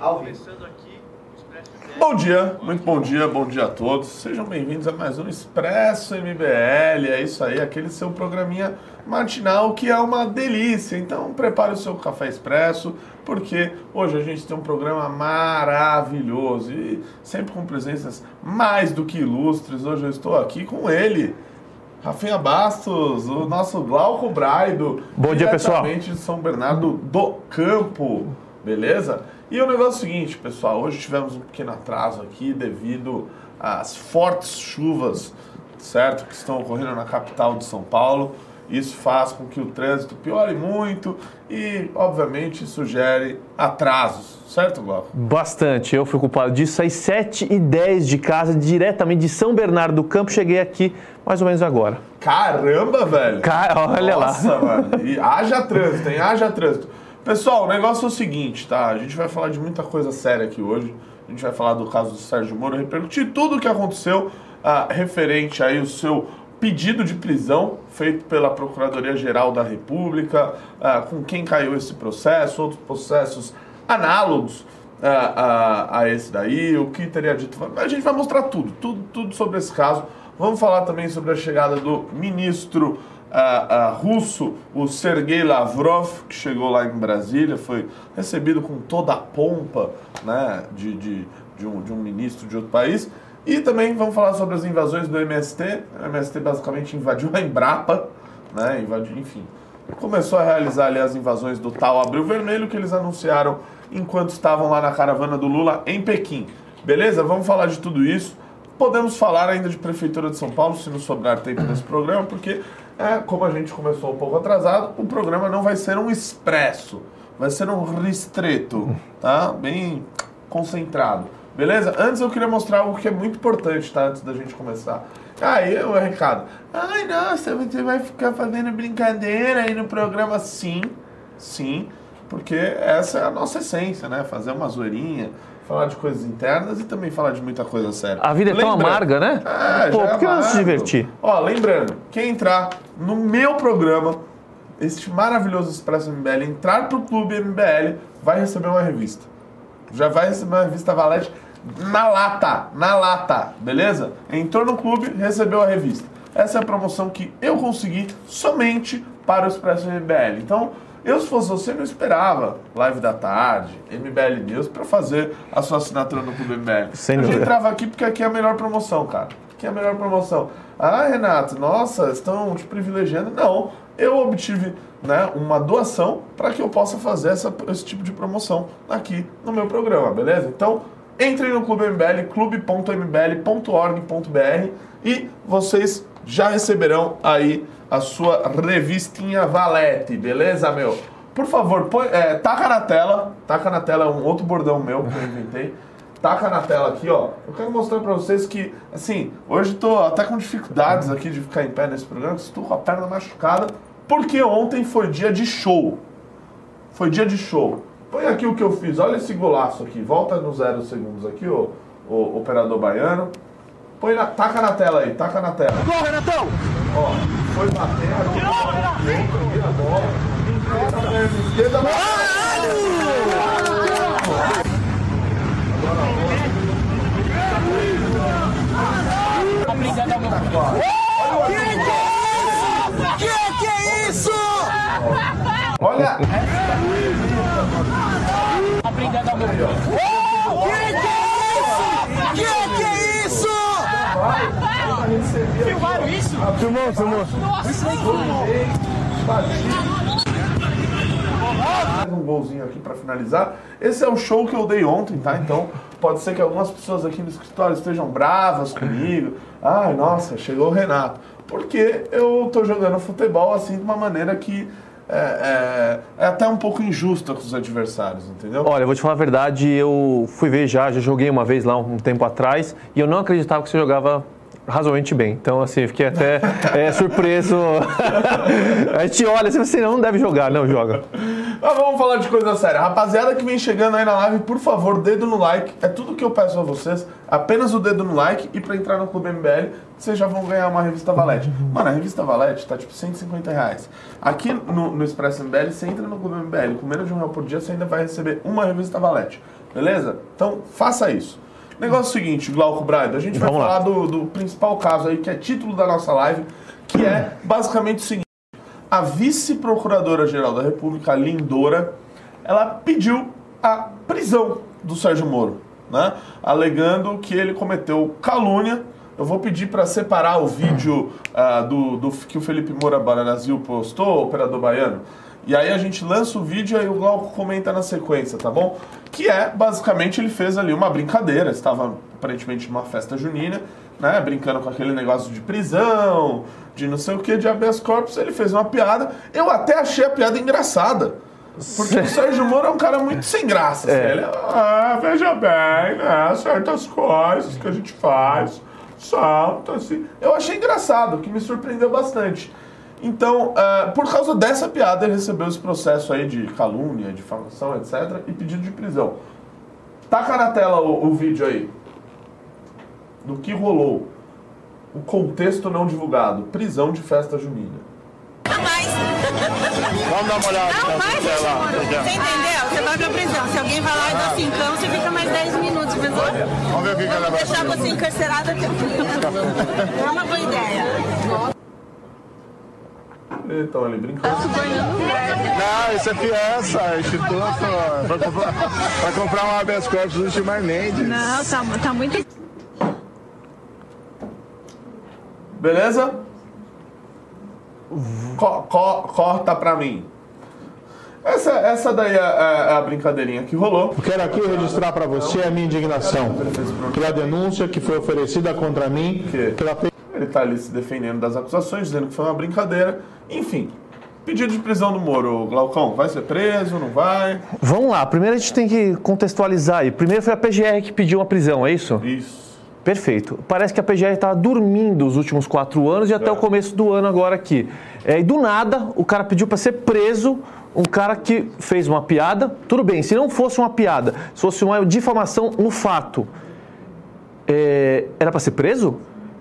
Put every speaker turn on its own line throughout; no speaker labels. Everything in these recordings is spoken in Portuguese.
Ao vivo.
Bom dia, muito bom dia, bom dia a todos. Sejam bem-vindos a mais um Expresso MBL. É isso aí, aquele seu programinha matinal que é uma delícia. Então prepare o seu café expresso, porque hoje a gente tem um programa maravilhoso e sempre com presenças mais do que ilustres. Hoje eu estou aqui com ele, Rafinha Bastos, o nosso Glauco Braido.
Bom dia, pessoal.
de São Bernardo do Campo, beleza? E o negócio é o seguinte, pessoal, hoje tivemos um pequeno atraso aqui devido às fortes chuvas, certo, que estão ocorrendo na capital de São Paulo. Isso faz com que o trânsito piore muito e, obviamente, sugere atrasos, certo, Glauco?
Bastante. Eu fui culpado disso. Às 7 e 10 de casa, diretamente de São Bernardo do Campo. Cheguei aqui mais ou menos agora.
Caramba, velho!
Ca- olha lá.
Nossa, mano. E haja trânsito, hein? Haja trânsito. Pessoal, o negócio é o seguinte, tá? A gente vai falar de muita coisa séria aqui hoje. A gente vai falar do caso do Sérgio Moro, repercutir tudo o que aconteceu ah, referente aí o seu pedido de prisão feito pela Procuradoria-Geral da República, ah, com quem caiu esse processo, outros processos análogos a, a esse daí, o que teria dito. A gente vai mostrar tudo, tudo, tudo sobre esse caso. Vamos falar também sobre a chegada do ministro ah, ah, russo, o Sergei Lavrov, que chegou lá em Brasília, foi recebido com toda a pompa né, de, de, de, um, de um ministro de outro país. E também vamos falar sobre as invasões do MST. O MST basicamente invadiu a Embrapa, né, invadiu, enfim, começou a realizar ali as invasões do tal Abril Vermelho que eles anunciaram enquanto estavam lá na caravana do Lula em Pequim. Beleza? Vamos falar de tudo isso. Podemos falar ainda de Prefeitura de São Paulo, se não sobrar tempo nesse programa, porque, é, como a gente começou um pouco atrasado, o programa não vai ser um expresso, vai ser um ristreto, tá? Bem concentrado. Beleza? Antes eu queria mostrar algo que é muito importante, tá? Antes da gente começar. Aí o recado. Ai, nossa, você vai ficar fazendo brincadeira aí no programa? Sim, sim, porque essa é a nossa essência, né? Fazer uma zoeirinha, falar de coisas internas e também falar de muita coisa séria.
A vida é tão
Lembrando-
amarga, né?
É,
Pô,
já é
por que não se divertir?
Ó, lembrando, quem entrar no meu programa, este maravilhoso Expresso MBL, entrar pro Clube MBL, vai receber uma revista. Já vai receber uma revista Valete na lata, na lata, beleza? Entrou no clube, recebeu a revista. Essa é a promoção que eu consegui somente para o Expresso MBL. Então, eu se fosse você, não esperava Live da Tarde, MBL News, para fazer a sua assinatura no Clube MBL.
Sem
eu
dúvida.
entrava aqui porque aqui é a melhor promoção, cara. Aqui é a melhor promoção. Ah, Renato, nossa, estão te privilegiando. Não, eu obtive né, uma doação para que eu possa fazer essa, esse tipo de promoção aqui no meu programa, beleza? Então, entrem no Clube MBL, clube.mbl.org.br e vocês já receberão aí a sua revistinha Valete, beleza, meu? Por favor, põe, é, taca na tela, taca na tela, é um outro bordão meu que eu inventei. Taca na tela aqui, ó. Eu quero mostrar pra vocês que, assim, hoje tô até com dificuldades aqui de ficar em pé nesse programa, estou com a perna machucada, porque ontem foi dia de show. Foi dia de show. Põe aqui o que eu fiz, olha esse golaço aqui. Volta no zero segundos aqui, ô, ô operador baiano. Põe na, taca na tela aí, taca na tela.
Gol, Renatão!
Ó, foi bater, a bola, entrou na perna esquerda,
Que que é isso?
Olha,
Que que é isso? Que que é isso?
Filmaram isso?
Filmou, filmou.
Mais um golzinho aqui pra finalizar. Esse é o show que eu dei ontem, tá? Então pode ser que algumas pessoas aqui no escritório estejam bravas comigo. Ai, nossa, chegou o Renato. Porque eu tô jogando futebol assim de uma maneira que é, é- é até um pouco injusta com os adversários, entendeu?
Olha, vou te falar a verdade, eu fui ver já, já joguei uma vez lá um tempo atrás e eu não acreditava que você jogava razoavelmente bem. Então, assim, fiquei até é, surpreso. a gente olha assim, você não deve jogar, não joga.
Mas vamos falar de coisa séria. Rapaziada que vem chegando aí na live, por favor, dedo no like. É tudo que eu peço a vocês. Apenas o dedo no like e pra entrar no Clube MBL, vocês já vão ganhar uma revista Valete. Mano, a revista Valete tá tipo 150 reais. Aqui no, no Expresso MBL, você entra no Clube MBL, com menos de um real por dia, você ainda vai receber uma revista Valete. Beleza? Então, faça isso. Negócio seguinte, Glauco Braido, a gente vai
Vamos
falar do, do principal caso aí, que é título da nossa live, que é basicamente o seguinte. A vice-procuradora-geral da República, Lindora, ela pediu a prisão do Sérgio Moro, né? Alegando que ele cometeu calúnia. Eu vou pedir para separar o vídeo ah, do, do que o Felipe Moura Baranazil postou, operador baiano. E aí a gente lança o vídeo e o Glauco comenta na sequência, tá bom? Que é, basicamente, ele fez ali uma brincadeira. Estava aparentemente numa festa junina, né? Brincando com aquele negócio de prisão, de não sei o que, de habeas corpus. Ele fez uma piada. Eu até achei a piada engraçada. Porque o Sérgio Moro é um cara muito sem graça. assim. Ele, ah, veja bem, né? Certas coisas que a gente faz então, assim. Eu achei engraçado, que me surpreendeu bastante. Então, ah, por causa dessa piada, ele recebeu esse processo aí de calúnia, difamação, etc. e pedido de prisão. Taca na tela o, o vídeo aí. Do que rolou. O contexto não divulgado. Prisão de festa junina.
Não mais.
Vamos dar uma olhada.
Não mais, Moro. Você entendeu? Você vai pra prisão. Se alguém vai lá e dá cincão, você fica mais 10 minutos, pensou?
Vamos ver o que ela vai
Deixar você encarcerada até o fim. É uma boa ideia.
Então, ele brincando.
Não, isso é fiança, é instituto. Pra comprar, pra comprar um habeas corpus do Gilmar Mendes.
Não, tá, tá muito.
Beleza? Co- co- corta pra mim. Essa, essa daí é, é- é a brincadeirinha que rolou.
Quero aqui registrar para você a minha indignação pela denúncia que foi oferecida contra mim
Que?
pela
Ele tá ali se defendendo das acusações, dizendo que foi uma brincadeira. Enfim, pedido de prisão do Moro. Glaucão, vai ser preso, não vai?
Vamos lá, primeiro a gente tem que contextualizar aí. Primeiro foi a PGR que pediu uma prisão, é isso?
Isso.
Perfeito. Parece que a PGR estava dormindo os últimos quatro anos e até
É.
o começo do ano agora aqui. É, e do nada, o cara pediu para ser preso, um cara que fez uma piada. Tudo bem, se não fosse uma piada, se fosse uma difamação no fato, é, era para ser preso?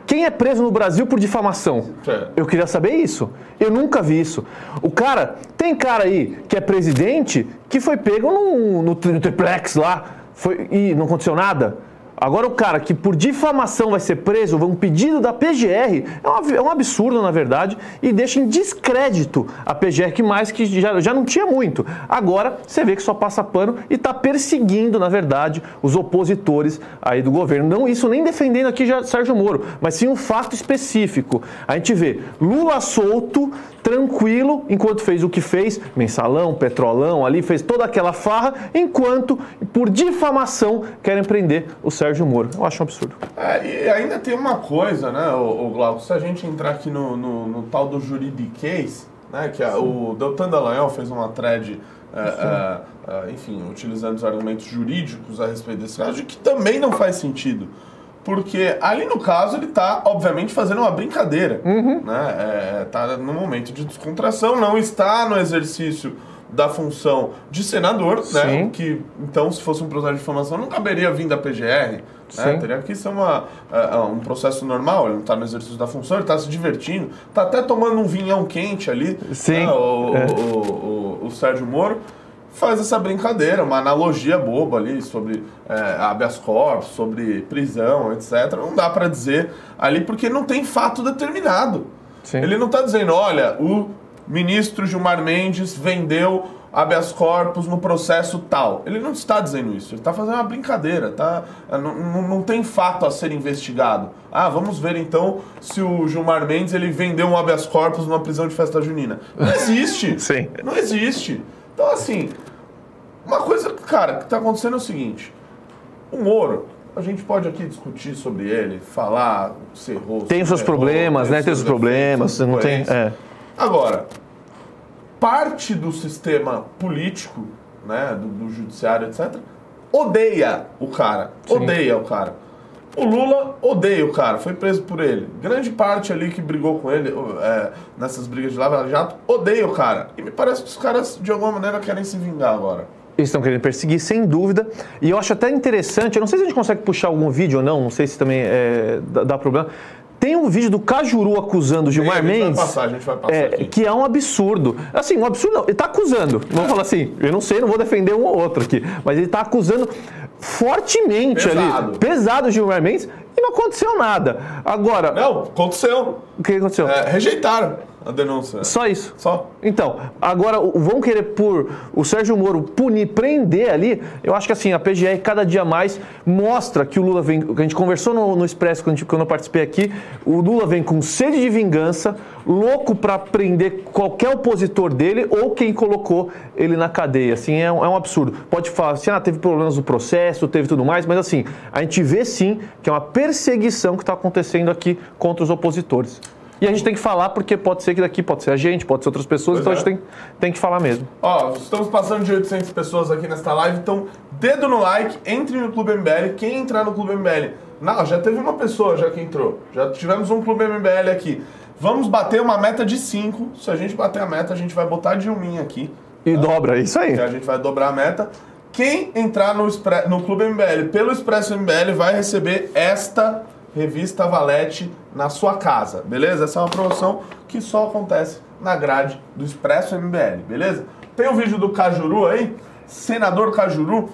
Quem é preso no Brasil por difamação?
É.
Eu queria saber isso. Eu nunca vi isso. O cara, tem cara aí que é presidente que foi pego no, no, no triplex lá foi, e não aconteceu nada. Agora o cara que por difamação vai ser preso, um pedido da PGR, é um, é um absurdo na verdade e deixa em descrédito a PGR que mais que já, já não tinha muito. Agora você vê que só passa pano e está perseguindo na verdade os opositores aí do governo. Não isso nem defendendo aqui já Sérgio Moro, mas sim um fato específico. A gente vê Lula solto, tranquilo, enquanto fez o que fez, mensalão, petrolão ali, fez toda aquela farra, enquanto por difamação querem prender o Sérgio Moro. Eu acho um absurdo.
É, e ainda tem uma coisa, né, o, Glauco? Se a gente entrar aqui no, no, no tal do juridiquês, né, que a- o Deltan Dallagnol fez uma thread, é, é, é, enfim, utilizando os argumentos jurídicos a respeito desse caso, de que também não faz sentido. Porque ali no caso ele está, obviamente, fazendo uma brincadeira. Né? É, tá no momento de descontração, não está no exercício da função de senador, né?
Sim.
Que, então, se fosse um processo de difamação, não caberia vir da PGR. Né? Teria que ser uma, é, é, um processo normal, ele não está no exercício da função, ele está se divertindo, está até tomando um vinhão quente ali,
Sim,
né? o,
é.
o, o, o Sérgio Moro faz essa brincadeira, uma analogia boba ali sobre é, habeas corpus, sobre prisão, etc. Não dá para dizer ali porque não tem fato determinado.
Sim.
Ele não está dizendo, olha, o ministro Gilmar Mendes vendeu habeas corpus no processo tal. Ele não está dizendo isso, ele está fazendo uma brincadeira, tá? Não, não, não tem fato a ser investigado. Ah, vamos ver então se o Gilmar Mendes ele vendeu um habeas corpus numa prisão de festa junina. Não existe.
Sim.
Não existe. Então, assim, uma coisa, cara, que tá acontecendo é o seguinte: o Moro, a gente pode aqui discutir sobre ele, falar se errou.
Tem seus
errou,
problemas, né? Tem
seus
problemas, não tem. É.
Agora, parte do sistema político, né, do, do judiciário, etc., odeia o cara.
Sim.
Odeia o cara. O Lula odeia o cara, foi preso por ele. Grande parte ali que brigou com ele é, nessas brigas de Lava Jato odeia o cara. E me parece que os caras, de alguma maneira, querem se vingar agora.
Eles estão querendo perseguir, sem dúvida. E eu acho até interessante, eu não sei se a gente consegue puxar algum vídeo ou não, não sei se também é, dá, dá problema. Tem um vídeo do Cajuru acusando Gilmar
a gente vai
Mendes.
passar, a gente vai passar
é,
aqui.
que é um absurdo. Assim, um absurdo não. Ele está acusando. Vamos falar assim, eu não sei, não vou defender um ou outro aqui. Mas ele está acusando fortemente
Pesado.
ali, pesado o Gilmar Mendes, e não aconteceu nada. Agora,
Não, aconteceu.
o que aconteceu?
É, rejeitaram a denúncia.
Só isso.
Só.
Então, agora vão querer por o Sérgio Moro punir, prender ali. Eu acho que assim, a PGR cada dia mais mostra que o Lula vem. A gente conversou no, no Expresso quando, quando eu participei aqui. O Lula vem com sede de vingança, louco para prender qualquer opositor dele ou quem colocou ele na cadeia. Assim, é um, é um absurdo. Pode falar assim, ah, teve problemas no processo, teve tudo mais, mas assim, a gente vê sim que é uma perseguição que está acontecendo aqui contra os opositores. E a gente tem que falar porque pode ser que daqui pode ser a gente, pode ser outras pessoas,
Pois
então a
é.
gente tem, tem que falar mesmo.
Ó, estamos passando de 800 pessoas aqui nesta live, então dedo no like, entre no Clube MBL. Quem entrar no Clube MBL? Não, já teve uma pessoa já que entrou. Já tivemos um Clube MBL aqui. Vamos bater uma meta de 5. Se a gente bater a meta, a gente vai botar de um aqui.
E dobra, é isso aí.
que a gente vai dobrar a meta. Quem entrar no, no Clube MBL pelo Expresso MBL vai receber esta revista Valete na sua casa, beleza? Essa é uma promoção que só acontece na grade do Expresso MBL, beleza? Tem o vídeo do Cajuru aí, senador Cajuru,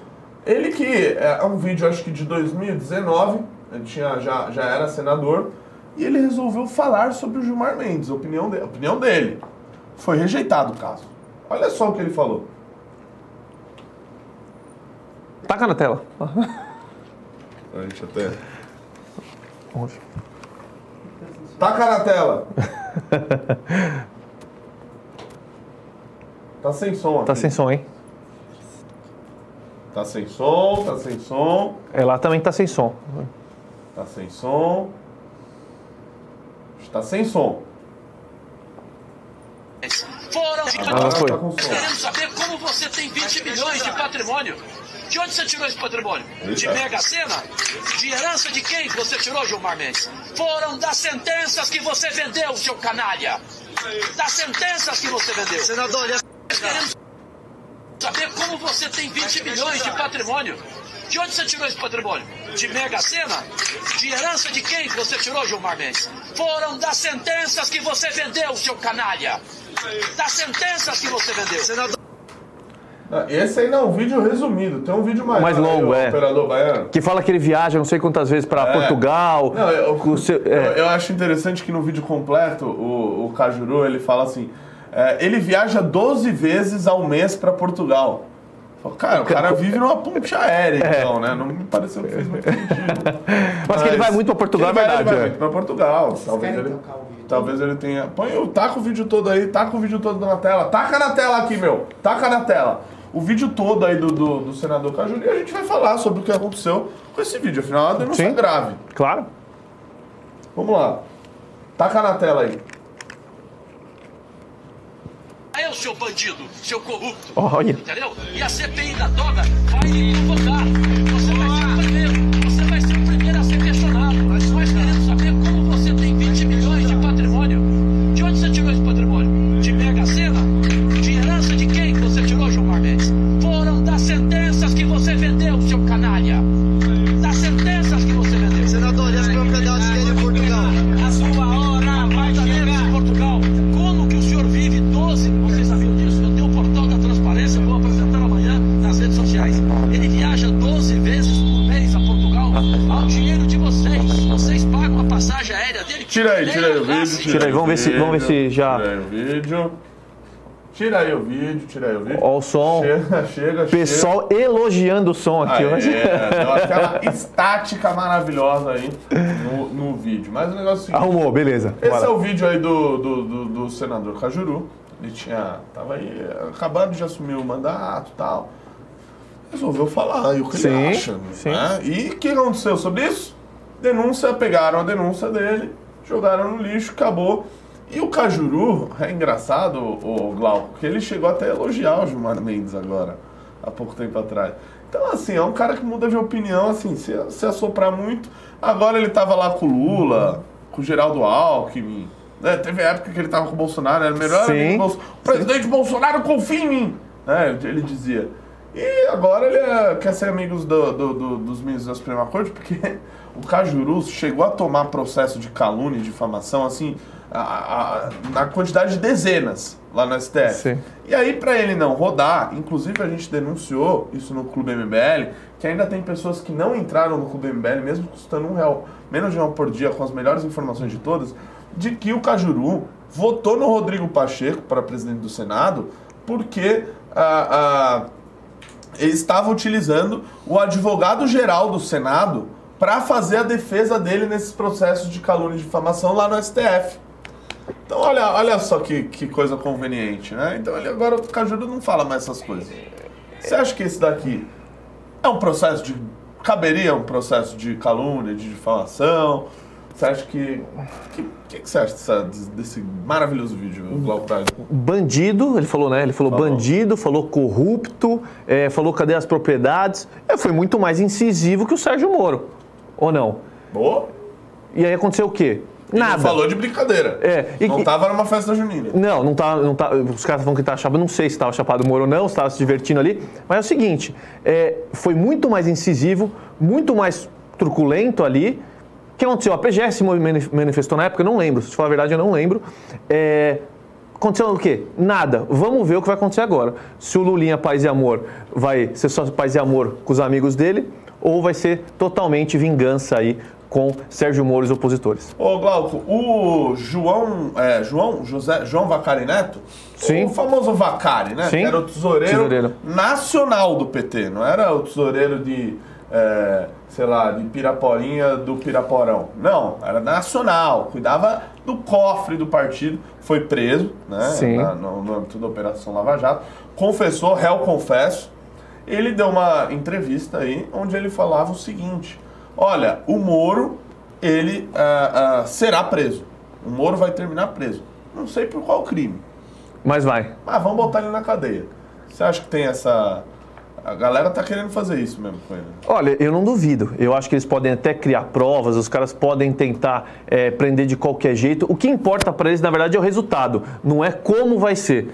ele que é um vídeo acho que de 2019, ele tinha, já, já era senador, e ele resolveu falar sobre o Gilmar Mendes, a opinião, de, a opinião dele. Foi rejeitado o caso. Olha só o que ele falou.
Taca na tela.
A gente até.
Onde?
Taca na tela. tá sem som aqui.
Tá sem som, hein?
Tá sem som, tá sem som,
É, lá também tá sem som.
tá sem som. Tá sem som.
Foram.
Agora foi.
tá com som.
Queremos saber como você tem 20 milhões de patrimônio. De onde você tirou esse patrimônio? De. Mega Sena? De herança de quem que você tirou, Gilmar Mendes? Foram das sentenças que você vendeu, seu canalha. Das sentenças que você vendeu. Senador, queremos saber como você tem 20 milhões de patrimônio. De onde você tirou esse patrimônio? De Mega Sena? De herança de quem que você tirou, Gilmar Mendes? Foram das sentenças que você vendeu, seu canalha. Das sentenças que você vendeu. Senador.
Ah, Esse aí não é um vídeo resumido, tem um vídeo maior.
Mais longo,
aí,
é.
Operador Baiano.
Que fala que ele viaja não sei quantas vezes pra
É.
Portugal.
Não, eu,
seu-
eu,
é.
eu acho interessante que no vídeo completo, o, o Cajuru, ele fala assim, é, ele viaja 12 vezes ao mês pra Portugal. Cara, o cara vive numa ponte aérea,
É.
então, né? Não me pareceu que fez muito sentido.
Mas que ele vai muito pra Portugal,
ele
é
vai,
verdade.
Ele vai
é.
muito pra Portugal. Talvez ele, talvez ele tenha... Põe, o- taca o vídeo todo aí, taca o vídeo todo na tela. Taca na tela aqui, meu. Taca na tela. O vídeo todo aí do, do, do senador Cajuru e a gente vai falar sobre o que aconteceu com esse vídeo. Afinal, é uma denúncia
Sim.
grave.
Claro.
Vamos lá. Taca na tela aí.
É o seu bandido, seu corrupto.
Olha.
Entendeu? E a CPI da toga vai lhe
Tira aí,
vamos ver se- vamos ver se já-
Tira aí o vídeo. Tira aí o vídeo, tira aí o vídeo.
Ó o som.
Chega, chega,
Pessoal elogiando o som aqui
chega. É, deu aquela estática maravilhosa aí no, no vídeo. Mas o negócio é o seguinte.
Arrumou, beleza.
Esse
Bora.
é o vídeo aí do, do, do, do senador Cajuru. Ele tinha. Tava aí acabando de assumir o mandato e tal. Resolveu falar aí o que
Sim,
ele acha.
sim.
né? E o que aconteceu sobre isso? Denúncia, pegaram a denúncia dele, jogaram no lixo, acabou. E o Cajuru, é engraçado, o Glauco, que ele chegou até a elogiar o Gilmar Mendes agora, há pouco tempo atrás. Então, assim, é um cara que muda de opinião, assim, se, se assoprar muito. Agora ele tava lá com o Lula, com o Geraldo Alckmin. Né? Teve época que ele tava com o Bolsonaro, era o melhor
Sim.
amigo do Bolsonaro. O presidente Bolsonaro confia em mim! Né? Ele dizia. E agora ele é- quer ser amigo do, do- do- dos ministros da Suprema Corte, porque o Cajuru chegou a tomar processo de calúnia e difamação, assim, a- a- na quantidade de dezenas. lá no STF.
Sim.
E aí, para ele não rodar, inclusive a gente denunciou isso no Clube MBL, que ainda tem pessoas que não entraram no Clube MBL, mesmo custando um real, menos de um real por dia, com as melhores informações de todas, de que o Cajuru votou no Rodrigo Pacheco para presidente do Senado porque ah, ah, ele estava utilizando o advogado-geral do Senado para fazer a defesa dele nesses processos de calúnia e difamação lá no STF. Então, olha, olha só que, que coisa conveniente, né? Então, ele agora o Cajuru não fala mais essas coisas. Você acha que esse daqui é um processo de. caberia um processo de calúnia, de difamação? Você acha que. O que, que, você acha dessa- desse maravilhoso vídeo, Glauco?
Bandido, ele falou, né? Ele falou,
Falou.
bandido, falou corrupto, é, falou cadê as propriedades. É, foi muito mais incisivo que o Sérgio Moro. Ou não?
Boa?
E aí aconteceu o quê?
Ele
Nada.
Não falou de brincadeira.
É, e-
não
e-
tava numa festa junina.
Não, não tá, não tá. Os caras falam que tá chapado, não sei se estava chapado Moro ou não, se estava se divertindo ali. Mas é o seguinte: é, foi muito mais incisivo, muito mais truculento ali. O que aconteceu? A PGS se mani- manifestou na época, eu não lembro. Se te falar a verdade, eu não lembro. É, aconteceu o quê? Nada. Vamos ver o que vai acontecer agora. Se o Lulinha Paz e Amor vai ser só Paz e Amor com os amigos dele, ou vai ser totalmente vingança aí com Sérgio Moro e os opositores.
Ô, Glauco, o João, é, João, José, João Vacari Neto,
Sim.
o famoso Vacari, né?
Sim.
Era o tesoureiro,
Tesoureiro.
nacional do PT, não era o tesoureiro de, é, sei lá, de Piraporinha do Piraporão. Não, era nacional, cuidava do cofre do partido, foi preso, né?
Sim.
na- no, no âmbito da Operação Lava Jato, confessou, réu confesso, ele deu uma entrevista aí onde ele falava o seguinte: olha, o Moro ele ah, ah, será preso. O Moro vai terminar preso. Não sei por qual crime,
Mas vai.
mas vamos botar ele na cadeia. Você acha que tem essa. A galera tá querendo fazer isso mesmo com ele.
Olha, eu não duvido. Eu acho que eles podem até criar provas, os caras podem tentar é, prender de qualquer jeito. O que importa para eles, na verdade, é o resultado, não é como vai ser.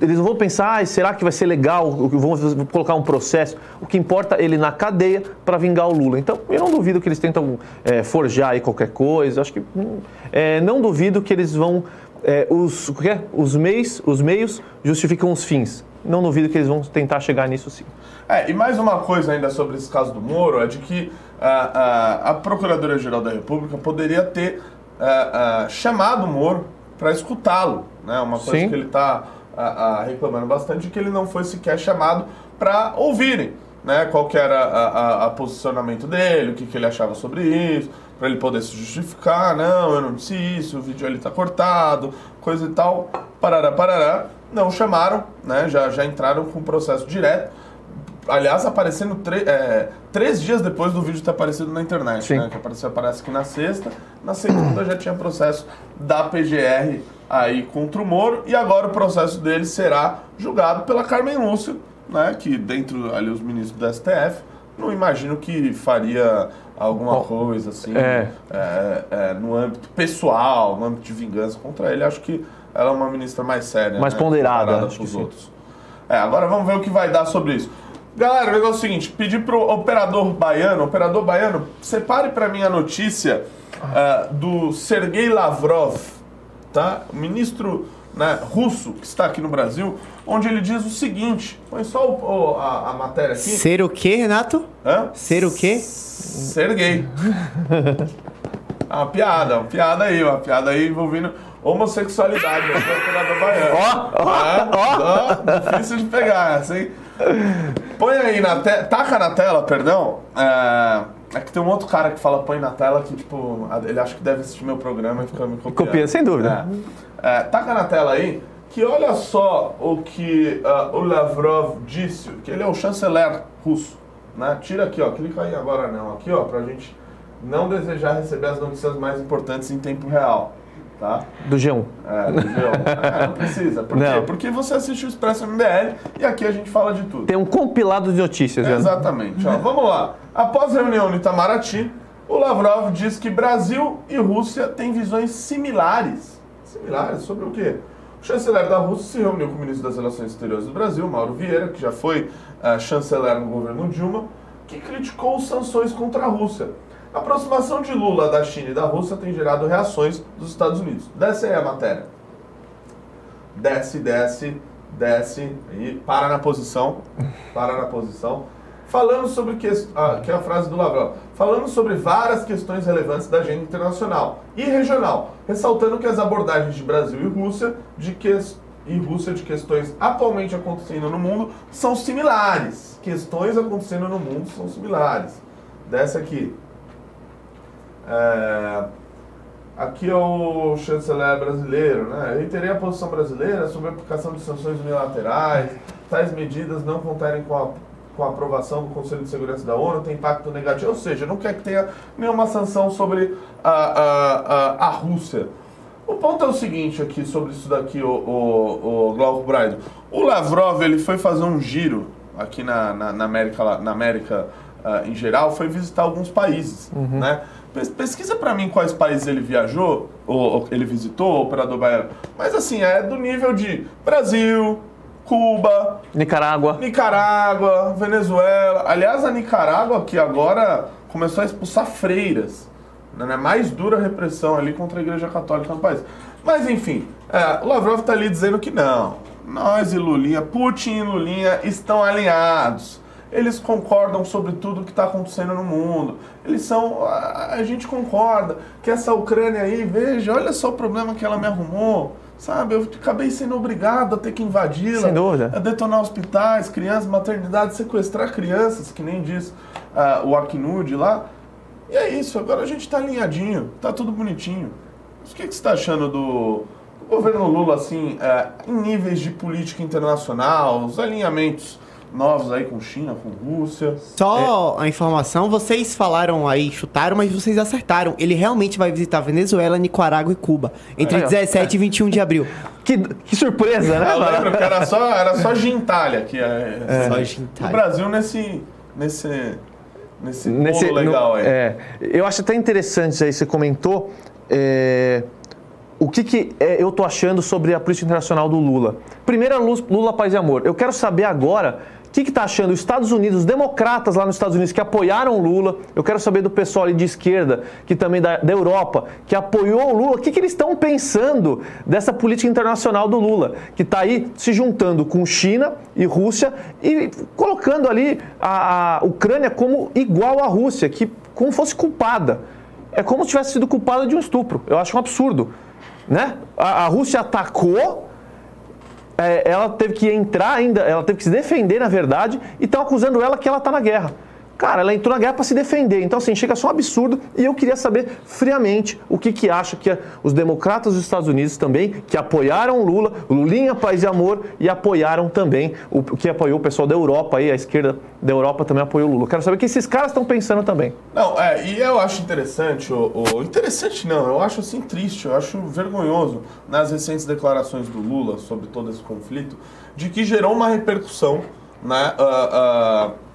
Eles não vão pensar, ah, será que vai ser legal? Vão colocar um processo. O que importa é ele na cadeia para vingar o Lula. Então, eu não duvido que eles tentam é, forjar aí qualquer coisa. Acho que hum, é, não duvido que eles vão. é, os, o que é? os meios, os meios justificam os fins. Não duvido que eles vão tentar chegar nisso sim.
É, e mais uma coisa ainda sobre esse caso do Moro é de que ah, ah, a Procuradoria-Geral da República poderia ter ah, chamado o Moro para escutá-lo. Né? Uma coisa
Sim.
que ele está reclamando bastante é que ele não foi sequer chamado para ouvirem né? qual que era o posicionamento dele, o que, que ele achava sobre isso, para ele poder se justificar. Não, eu não disse isso, o vídeo ali está cortado, coisa e tal. Parará, parará. Não chamaram, né? já, já entraram com o processo direto. Aliás, aparecendo é, três dias depois do vídeo ter aparecido na internet,
Sim.
né? Que apareceu, aparece aqui na sexta. Na segunda já tinha processo da PGR aí contra o Moro. E agora o processo dele será julgado pela Carmen Lúcio, né? Que dentro ali os ministros do STF, não imagino que faria alguma
Bom,
coisa assim
é.
é, é, no âmbito pessoal, no âmbito de vingança contra ele. Acho que ela é uma ministra mais séria.
Mais
né,
ponderada, acho sim.
outros. É, agora vamos ver o que vai dar sobre isso. Galera, o negócio é o seguinte: pedir pro operador baiano, operador baiano, separe para mim a notícia ah, do Sergei Lavrov, tá? O ministro né, russo que está aqui no Brasil, onde ele diz o seguinte: põe só o- o- a, a matéria aqui.
Ser o quê, Renato?
Hã?
Ser o quê?
Ser gay. É uma piada, uma piada aí, uma piada aí envolvendo homossexualidade. Operador baiano. Ó, ó, Difícil de pegar essa, hein? Põe aí na tela, taca na tela, perdão. É... é que tem um outro cara que fala põe na tela que, tipo, ele acha que deve assistir meu programa e fica me copiando.
Copia, sem dúvida.
É. É, taca na tela aí que olha só o que ah, o Lavrov disse, que ele é o chanceler russo. Né? Tira aqui, ó, clica aí agora não, aqui, ó, pra gente não desejar receber as notícias mais importantes em tempo real. Tá?
Do G1.
É, do G1. É, não precisa. Por quê?
Não.
Porque você assiste o Expresso MBL e aqui a gente fala de tudo.
Tem um compilado de notícias. né?
Exatamente. Ó, vamos lá. Após a reunião no Itamaraty, o Lavrov diz que Brasil e Rússia têm visões similares. Similares sobre o quê? O chanceler da Rússia se reuniu com o ministro das Relações Exteriores do Brasil, Mauro Vieira, que já foi ah, chanceler no governo Dilma, que criticou sanções contra a Rússia. A aproximação de Lula da China e da Rússia tem gerado reações dos Estados Unidos. Desce aí a matéria. desce, desce, desce e para na posição, para na posição. Falando sobre que, ah, que é a frase do Lavrov, falando sobre várias questões relevantes da agenda internacional e regional, ressaltando que as abordagens de Brasil e Rússia de que, e Rússia de questões atualmente acontecendo no mundo são similares. Questões acontecendo no mundo são similares. Desce aqui. É, aqui é o chanceler brasileiro, né? Reiterei a posição brasileira sobre a aplicação de sanções unilaterais. Tais medidas não contarem com a, com a aprovação do Conselho de Segurança da ONU, tem impacto negativo, ou seja, não quer que tenha nenhuma sanção sobre a, a, a, a Rússia. O ponto é o seguinte aqui sobre isso daqui, o, o, o Glauco Braido. O Lavrov ele foi fazer um giro aqui na, na, na América, na América uh, em geral, foi visitar alguns países, né? Pesquisa para mim quais países ele viajou, ou, ele visitou, o operador baiano. Mas assim, é do nível de Brasil, Cuba,
Nicarágua.
Nicarágua, Venezuela. Aliás, a Nicarágua que agora começou a expulsar freiras. Né? Mais dura repressão ali contra a Igreja Católica no país. Mas enfim, é, o Lavrov está ali dizendo que não. Nós e Lulinha, Putin e Lulinha estão alinhados. Eles concordam sobre tudo que está acontecendo no mundo. Eles são. A, a gente concorda que essa Ucrânia aí, veja, olha só o problema que ela me arrumou. Sabe, eu acabei sendo obrigado a ter que invadi-la,
Sem dúvida.
a detonar hospitais, crianças, maternidades, sequestrar crianças, que nem diz ah, o Acnud lá. E é isso, agora a gente tá alinhadinho, tá tudo bonitinho. Mas o que, que você está achando do, do governo Lula, assim, eh, em níveis de política internacional, os alinhamentos novos aí com China, com Rússia?
Só a informação, vocês falaram aí, chutaram, mas vocês acertaram. Ele realmente vai visitar Venezuela, Nicarágua e Cuba entre
ó.
17 e 21 de abril.
Que, que surpresa, né?
Eu lembro que era só, era só gentalha que é,
Só
o
gentalha.
Brasil nesse, nesse, nesse,
Nesse-
legal
no-
aí.
É, eu acho até interessante aí, você comentou é, o que, que é, eu tô achando sobre a política internacional do Lula. Primeiro, a Lula, Lula Paz e Amor. Eu quero saber agora o que está achando os Estados Unidos, os democratas lá nos Estados Unidos que apoiaram o Lula. Eu quero saber do pessoal ali de esquerda, que também da, da Europa, que apoiou o Lula. O que, que eles estão pensando dessa política internacional do Lula, que está aí se juntando com China e Rússia e colocando ali a, a Ucrânia como igual à Rússia, que como fosse culpada. É como se tivesse sido culpada de um estupro. Eu acho um absurdo. Né? A, a Rússia atacou é, ela teve que entrar ainda, ela teve que se defender, na verdade, e estão acusando ela que ela está na guerra. Cara, ela entrou na guerra para se defender. Então, assim, chega só um absurdo. E eu queria saber friamente o que, que acha que os democratas dos Estados Unidos também, que apoiaram o Lula, Lulinha Paz e Amor, e apoiaram também o que apoiou o pessoal da Europa aí, a esquerda da Europa também apoiou o Lula. Quero saber o que esses caras estão pensando também.
Não, é, e eu acho interessante, o, o- interessante não, eu acho assim triste, eu acho vergonhoso nas recentes declarações do Lula sobre todo esse conflito, de que gerou uma repercussão, né? ah, é,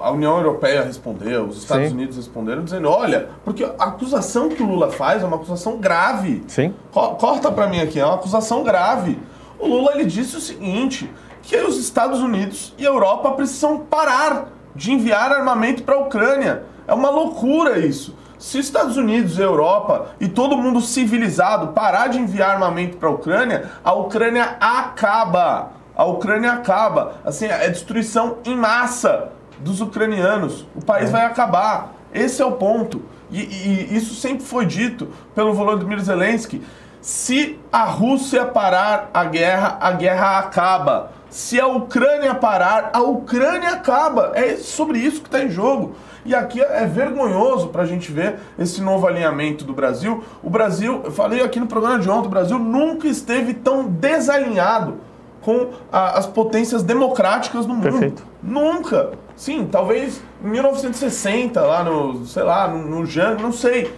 a União Europeia respondeu, os Estados
Sim.
Unidos responderam, dizendo, olha, porque a acusação que o Lula faz é uma acusação grave.
Sim.
Co- Corta pra mim aqui, é uma acusação grave. O Lula ele disse o seguinte, que os Estados Unidos e a Europa precisam parar de enviar armamento para a Ucrânia. É uma loucura isso. Se os Estados Unidos e a Europa e todo mundo civilizado parar de enviar armamento para a Ucrânia, a Ucrânia acaba. A Ucrânia acaba. Assim, é destruição em massa dos ucranianos. O país vai acabar. Esse é o ponto. E, e- e isso sempre foi dito pelo Volodymyr Zelensky. Se a Rússia parar a guerra, a guerra acaba. Se a Ucrânia parar, a Ucrânia acaba. É sobre isso que está em jogo. E aqui é vergonhoso para a gente ver esse novo alinhamento do Brasil. O Brasil, eu falei aqui no programa de ontem, o Brasil nunca esteve tão desalinhado com a- as potências democráticas do mundo.
Perfeito.
Nunca. Sim, talvez em 1960, lá no, sei lá, no, no Jango, não sei.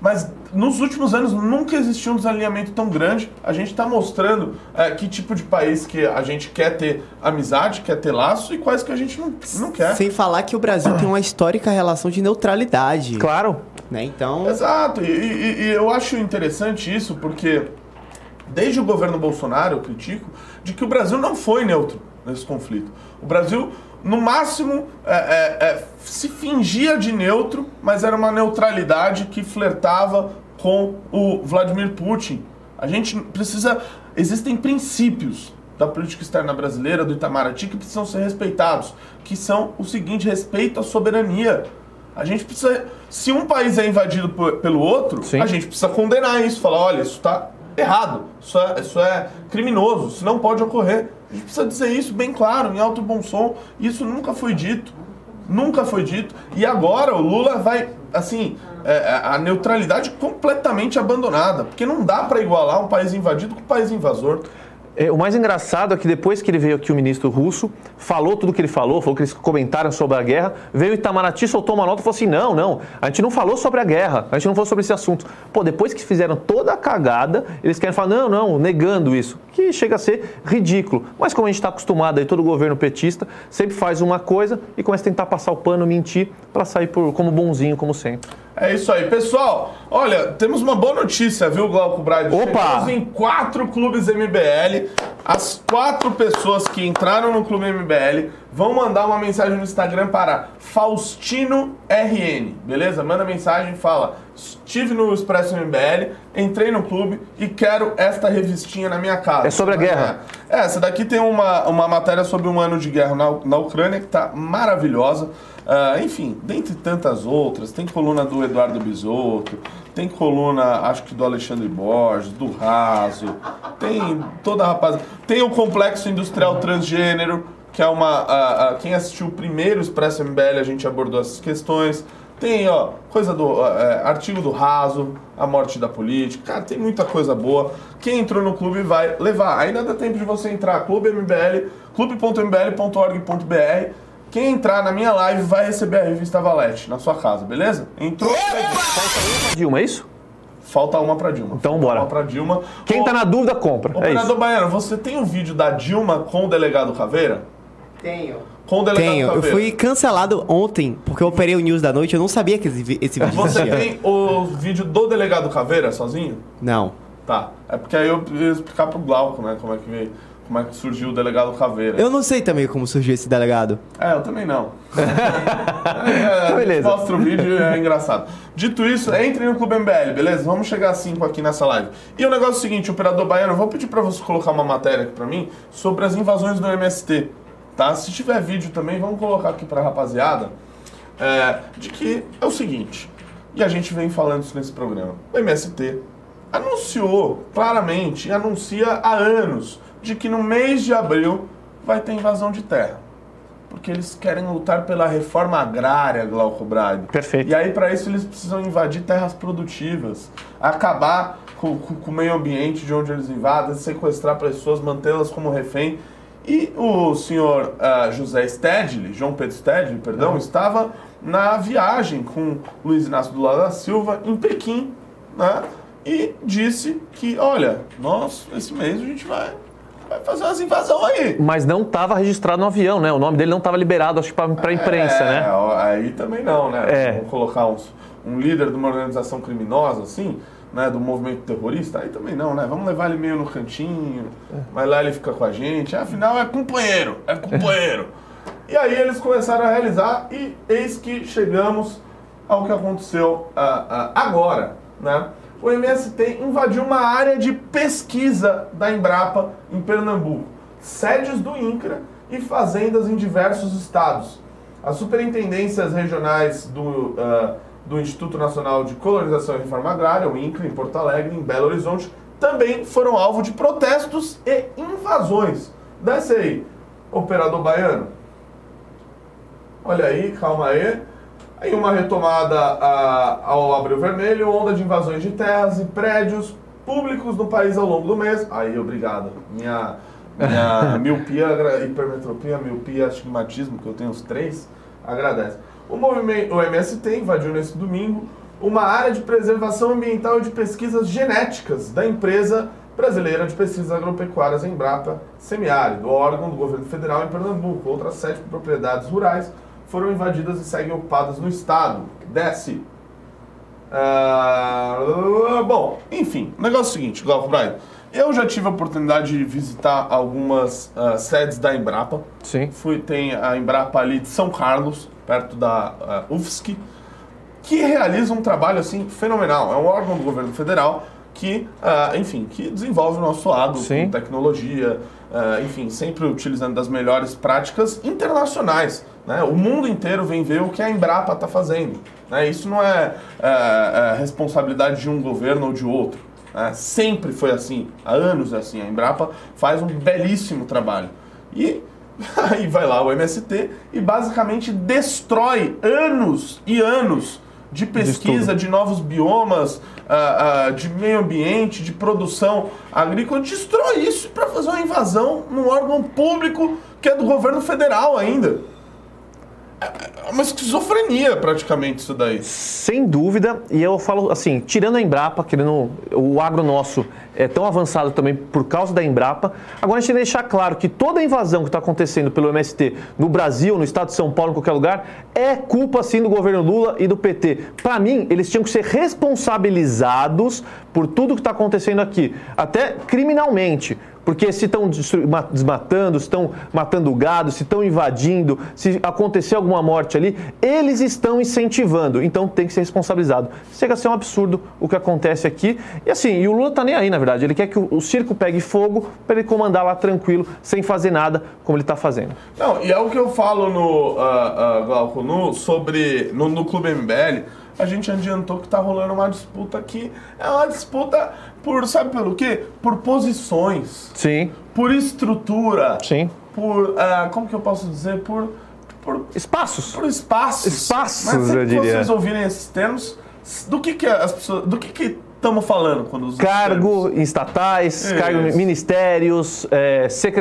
Mas nos últimos anos nunca existiu um desalinhamento tão grande. A gente está mostrando é, que tipo de país que a gente quer ter amizade, quer ter laço e quais que a gente não, não quer.
Sem falar que o Brasil tem uma histórica relação de neutralidade.
Claro.
Né? Então,
Exato, e, e- e eu acho interessante isso porque desde o governo Bolsonaro eu critico de que o Brasil não foi neutro nesse conflito. O Brasil, no máximo, é, é, é, se fingia de neutro, mas era uma neutralidade que flertava com o Vladimir Putin. A gente precisa existem princípios da política externa brasileira, do Itamaraty, que precisam ser respeitados, que são o seguinte, respeito à soberania. A gente precisa, se um país é invadido por- pelo outro,
Sim.
a gente precisa condenar isso, falar, olha, isso está errado, isso é, isso é criminoso, isso não pode ocorrer. A gente precisa dizer isso bem claro, em alto e bom som. Isso nunca foi dito. Nunca foi dito. E agora o Lula vai, assim, é, a neutralidade completamente abandonada. Porque não dá para igualar um país invadido com um país invasor.
É, o mais engraçado é que depois que ele veio aqui, o ministro russo, falou tudo que ele falou, falou que eles comentaram sobre a guerra, veio o Itamaraty, soltou uma nota e falou assim: não, não, a gente não falou sobre a guerra, a gente não falou sobre esse assunto. Pô, depois que fizeram toda a cagada, eles querem falar: não, não, negando isso, que chega a ser ridículo. Mas como a gente está acostumado aí, todo governo petista sempre faz uma coisa e começa a tentar passar o pano, mentir, para sair por, como bonzinho, como sempre.
É isso aí. Pessoal, olha, temos uma boa notícia, viu, Glauco Braide?
Opa!
Chegamos em quatro clubes MBL. As quatro pessoas que entraram no clube MBL vão mandar uma mensagem no Instagram para Faustino RN, beleza? Manda mensagem e fala: estive no Expresso MBL, entrei no clube e quero esta revistinha na minha casa.
É sobre a guerra.
É, essa daqui tem uma, uma matéria sobre um ano de guerra na, na Ucrânia que tá maravilhosa. Ah, enfim, dentre tantas outras, tem coluna do Eduardo Bisotto, tem coluna, acho que do Alexandre Borges, do Raso, tem toda a rapaziada. Tem o Complexo Industrial Transgênero, que é uma. ah, ah, quem assistiu o primeiro Expresso MBL, a gente abordou essas questões. Tem, ó, coisa do. é, artigo do Raso, a morte da política. Cara, tem muita coisa boa. Quem entrou no clube vai levar. Ainda dá tempo de você entrar. Clube MBL, clube.mbl.org.br. Quem entrar na minha live vai receber a revista Valete na sua casa, beleza? Entrou?
Dilma, é isso?
Falta uma pra Dilma.
Então,
Falta
bora.
Uma pra Dilma.
Quem
Ô,
tá na dúvida, compra. É
Operador
isso.
Baiano, você tem um vídeo da Dilma com o delegado Caveira?
Tenho.
Com o delegado
Tenho. Eu fui cancelado ontem, porque eu operei o News da noite, eu não sabia que esse, esse vídeo
Você
existia.
tem o vídeo do delegado Caveira sozinho?
Não.
Tá. É porque aí eu ia explicar pro Glauco, né? Como é que veio, como é que surgiu o delegado Caveira.
Eu não sei também como surgiu esse delegado.
É, eu também não. é,
Beleza.
Mostra o vídeo é engraçado. Dito isso, entre no Clube MBL, beleza? Vamos chegar a 5 aqui nessa live. E o negócio é o seguinte, operador baiano, eu vou pedir pra você colocar uma matéria aqui pra mim sobre as invasões do MST. Tá? Se tiver vídeo também, vamos colocar aqui pra rapaziada. é, de que é o seguinte, e a gente vem falando isso nesse programa. O MST anunciou claramente, e anuncia há anos, de que no mês de abril vai ter invasão de terra. Porque eles querem lutar pela reforma agrária, Glauco Braga.
Perfeito.
E aí, para isso, eles precisam invadir terras produtivas, acabar com, com- com o meio ambiente de onde eles invadem, sequestrar pessoas, mantê-las como refém. E o senhor ah, José Stedley, João Pedro Stedley, perdão, estava na viagem com Luiz Inácio Lula da Silva em Pequim, né? E disse que, olha, nós, esse mês a gente vai, vai fazer umas invasões aí.
Mas não estava registrado no avião, né? O nome dele não estava liberado, acho que pra, pra imprensa,
é,
né?
Aí também não, né?
É.
Vamos colocar uns- um líder de uma organização criminosa, assim, né? Do movimento terrorista, aí também não, né? Vamos levar ele meio no cantinho, mas lá ele fica com a gente. Afinal, é companheiro, é companheiro. e aí eles começaram a realizar e eis que chegamos ao que aconteceu ah, ah, agora, né? O MST invadiu uma área de pesquisa da Embrapa em Pernambuco, sedes do INCRA e fazendas em diversos estados. As superintendências regionais do, ah, do Instituto Nacional de Colonização e Reforma Agrária, o INCRA, em Porto Alegre, em Belo Horizonte, também foram alvo de protestos e invasões. Desce aí, operador baiano. Olha aí, calma aí. Aí uma retomada a- ao Abril Vermelho, onda de invasões de terras e prédios públicos no país ao longo do mês. Aí, obrigado. Minha, minha miopia, hipermetropia, miopia, astigmatismo, que eu tenho os três, agradece. O movimento, o MST invadiu nesse domingo uma área de preservação ambiental e de pesquisas genéticas da empresa brasileira de pesquisas agropecuárias Embrapa Semiárido, órgão do governo federal em Pernambuco. Outras sete propriedades rurais foram invadidas e seguem ocupadas no estado. Desce. Ah, bom, enfim, o negócio é o seguinte, Glauco Braga. Eu já tive a oportunidade de visitar algumas ah, sedes da Embrapa.
Sim.
Fui, tem a Embrapa ali de São Carlos, perto da ah, UFSC, que realiza um trabalho assim fenomenal. É um órgão do governo federal que, ah, enfim, que desenvolve o nosso agro
Sim.
com tecnologia, ah, enfim, sempre utilizando das melhores práticas internacionais. Né? O mundo inteiro vem ver o que a Embrapa está fazendo. Né? Isso não é, é, é responsabilidade de um governo ou de outro. né? Sempre foi assim, há anos é assim. A Embrapa faz um belíssimo trabalho. E aí vai lá o MST e basicamente destrói anos e anos de pesquisa, de novos biomas, ah, ah, de meio ambiente, de produção agrícola, destrói isso para fazer uma invasão num órgão público que é do governo federal ainda. É uma esquizofrenia praticamente isso daí.
Sem dúvida, e eu falo assim, tirando a Embrapa, querendo o agro nosso é tão avançado também por causa da Embrapa, agora a gente tem que deixar claro que toda a invasão que está acontecendo pelo MST no Brasil, no estado de São Paulo, em qualquer lugar, é culpa sim do governo Lula e do PT. Para mim, eles tinham que ser responsabilizados por tudo que está acontecendo aqui, até criminalmente. Porque se estão desmatando, se estão matando gado, se estão invadindo, se acontecer alguma morte ali, eles estão incentivando. Então tem que ser responsabilizado. Chega a ser um absurdo o que acontece aqui. E assim, e o Lula tá nem aí, na verdade. Ele quer que o, o circo pegue fogo para ele comandar lá tranquilo, sem fazer nada, como ele está fazendo.
Não, e é o que eu falo no, uh, uh, Glauco, no, sobre, no, no Clube MBL, a gente adiantou que tá rolando uma disputa aqui. É uma disputa por, sabe pelo quê? Por posições.
Sim.
Por estrutura.
Sim.
Por, uh, como que eu posso dizer? Por, por
espaços.
Por espaços.
Espaços,
Mas sempre
eu
que
diria.
vocês ouvirem esses termos, do que que as pessoas, do que que estamos falando quando usamos
Cargo
termos?
estatais,
Isso.
cargo em ministérios, é, se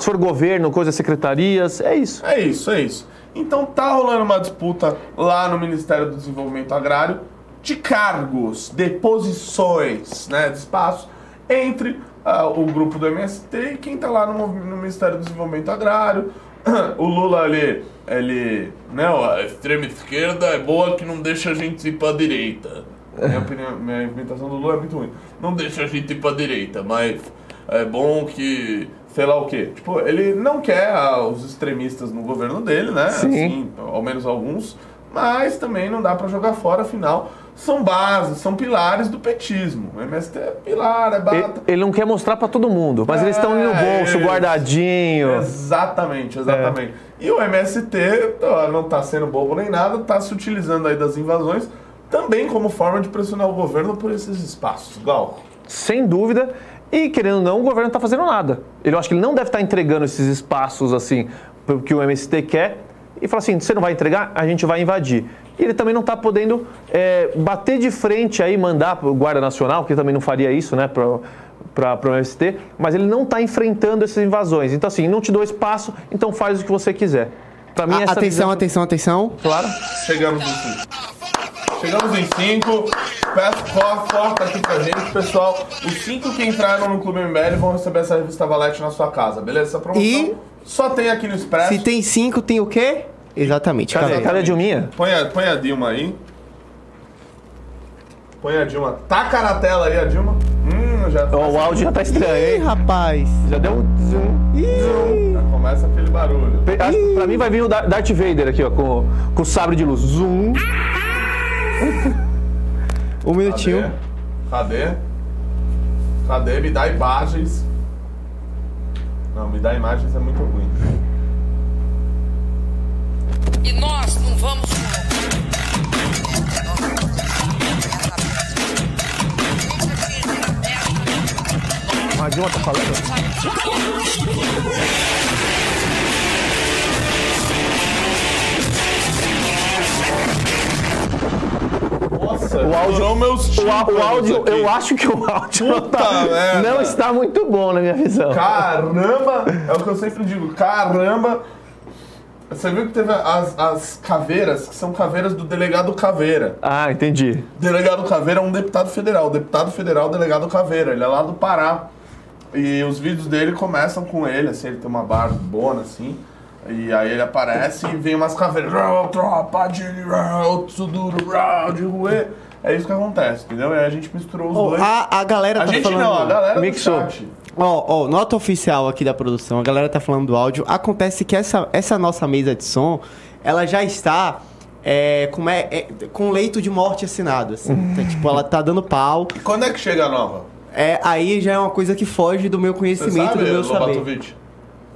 for governo, coisas secretarias, é isso.
É isso, é isso. Então tá rolando uma disputa lá no Ministério do Desenvolvimento Agrário de cargos, de posições, né, de espaço entre ah, o grupo do MST e quem tá lá no, no Ministério do Desenvolvimento Agrário. O Lula ele, ele, né, a extrema esquerda é boa que não deixa a gente ir pra direita. Minha, opinião, minha imitação do Lula é muito ruim. Não deixa a gente ir pra direita, mas é bom que sei lá o quê. Tipo, ele não quer ah, os extremistas no governo dele, né?
Sim.
Assim, ao menos alguns. Mas também não dá pra jogar fora, afinal, são bases, são pilares do petismo. O MST é pilar, é bata.
ele não quer mostrar pra todo mundo, mas eles estão ali no
É,
bolso, guardadinho.
Exatamente, exatamente. E o MST não tá sendo bobo nem nada, tá se utilizando aí das invasões também como forma de pressionar o governo por esses espaços. Gal.
Sem dúvida. E querendo ou não, o governo não está fazendo nada. Ele eu acho que ele não deve estar entregando esses espaços assim que o MST quer e fala assim: você não vai entregar, a gente vai invadir. E ele também não está podendo é, bater de frente aí, mandar para o Guarda Nacional, que também não faria isso, né? Pra, para o MST, mas ele não está enfrentando essas invasões. Então, assim, não te dou espaço, então faz o que você quiser. Para mim,
A-
essa
atenção,
visão-
atenção, atenção.
Claro.
Chegamos em 5. Chegamos em 5. Peço corta aqui pra gente, pessoal. Os 5 que entraram no Clube MBL vão receber essa revista Valete na sua casa, beleza? Essa promoção
E-
só tem aqui no Expresso.
Se tem cinco, tem o quê? Exatamente.
Cadê, cadê a Dilminha?
Põe a, põe a Dilma aí. Põe a Dilma. Taca na tela aí a Dilma. Hum, já,
Ó, o áudio já tá estranho,
Ih,
hein?
rapaz.
Já deu um zoom.
Ih.
já começa aquele barulho.
Acho que Pra mim vai vir o Dar- Darth Vader aqui, ó, com, com o sabre de luz. Zoom.
Um minutinho.
Cadê? Cadê? Cadê? Me dá imagens. Não, me dá imagens é muito ruim.
E nós não vamos.
A Dilma tá falando?
Nossa,
O áudio-
meus
O, á- o
tímpanos
áudio, eu acho que o áudio não, tá- não está muito bom na minha visão.
Caramba! É o que eu sempre digo, caramba! Você viu que teve as, as caveiras, que são caveiras do delegado Caveira.
Ah, entendi.
Delegado Caveira é um deputado federal. Deputado federal, delegado Caveira. Ele é lá do Pará. E os vídeos dele começam com ele, assim, ele tem uma barbona, assim. E aí ele aparece e vem umas caveiras. "Rau, Tropa de rau, de ruê. É isso que acontece, entendeu? E aí a gente misturou os
Ó,
dois.
a, a galera
A
tá
gente
falando...
não, a galera
Mixou.
Ó, ó, nota oficial aqui da produção, a galera tá falando do áudio. Acontece que essa, essa nossa mesa de som, ela já está é, com, é, é, com leito de morte assinado, assim. Então, tipo, ela tá dando pau.
Quando é que chega a nova?
É, aí já é uma coisa que foge do meu conhecimento,
sabe,
do meu saber.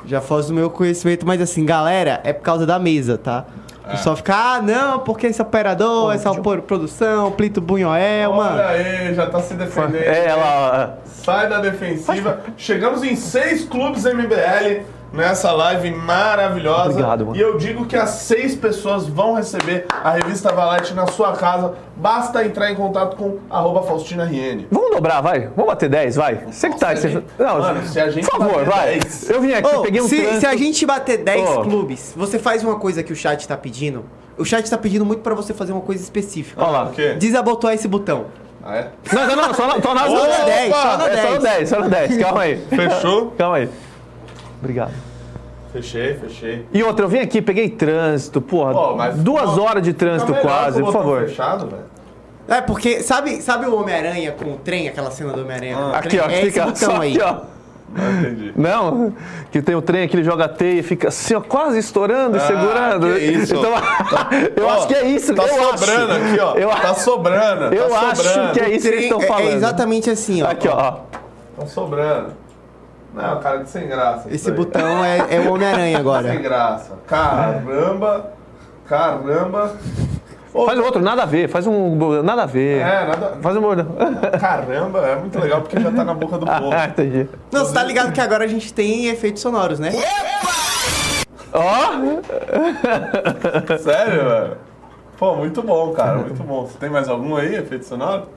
Já foge do meu conhecimento, mas assim, galera, é por causa da mesa, tá? O pessoal fica, ah, não, porque esse operador, essa por- produção, Plito Bunhoel, mano.
Olha aí, já tá se defendendo.
É, ela.
Sai da defensiva. Chegamos em seis clubes MBL nessa live maravilhosa.
Obrigado, mano.
E eu digo que as seis pessoas vão receber a revista Valete na sua casa. Basta entrar em contato com arroba Faustina RN.
Vamos dobrar, vai? Vamos bater 10, vai? Você que tá. Você...
gente-
Não,
Mano, se a gente
por favor,
bater
vai.
10.
Eu vim aqui,
Ô,
peguei um
se, se a gente bater 10
Ô.
clubes, você faz uma coisa que o chat tá pedindo. O chat tá pedindo muito pra você fazer uma coisa específica.
Olha lá.
O quê?
Desabotoar esse botão.
Ah, é?
Não, não, não, só na, só na,
Só na
Opa!
10, só na
É só no
10.
10, só no 10. Calma aí.
Fechou?
Calma aí. Obrigado.
Fechei, fechei.
E outra, eu vim aqui, peguei trânsito, porra.
Pô, mas-
duas
Pô,
horas de trânsito
Tá melhor
quase, por favor.
Fechado, velho.
É, porque, sabe, sabe o Homem-Aranha com o trem, aquela cena do Homem-Aranha o
Aqui, ó,
é
fica
esse botão
só
aí.
aqui, ó.
Não entendi.
Não, que tem o trem que ele joga a teia e fica assim, ó, quase estourando e
Ah,
segurando.
que isso.
Então, eu
Ó,
acho que é isso.
Tá
eu
sobrando
acho.
aqui, ó.
Eu,
Tá sobrando.
eu
tá
acho
sobrando.
que é isso que eles estão
É-
falando.
É, exatamente assim, ó.
Aqui, ó. ó.
Tá sobrando. Não, cara, que sem graça.
Esse botão é, é o Homem-Aranha agora.
Sem graça. Caramba. Caramba. Ô,
Faz o outro, nada a ver. Faz um. Nada a ver.
É, nada.
Faz um bordão.
Caramba, é muito legal porque já tá na boca do povo.
Ah, entendi.
Não, você tá ligado que agora a gente tem efeitos sonoros, né?
Ó!
Sério, velho? Pô, muito bom, cara, muito bom. Você tem mais algum aí, efeito sonoro?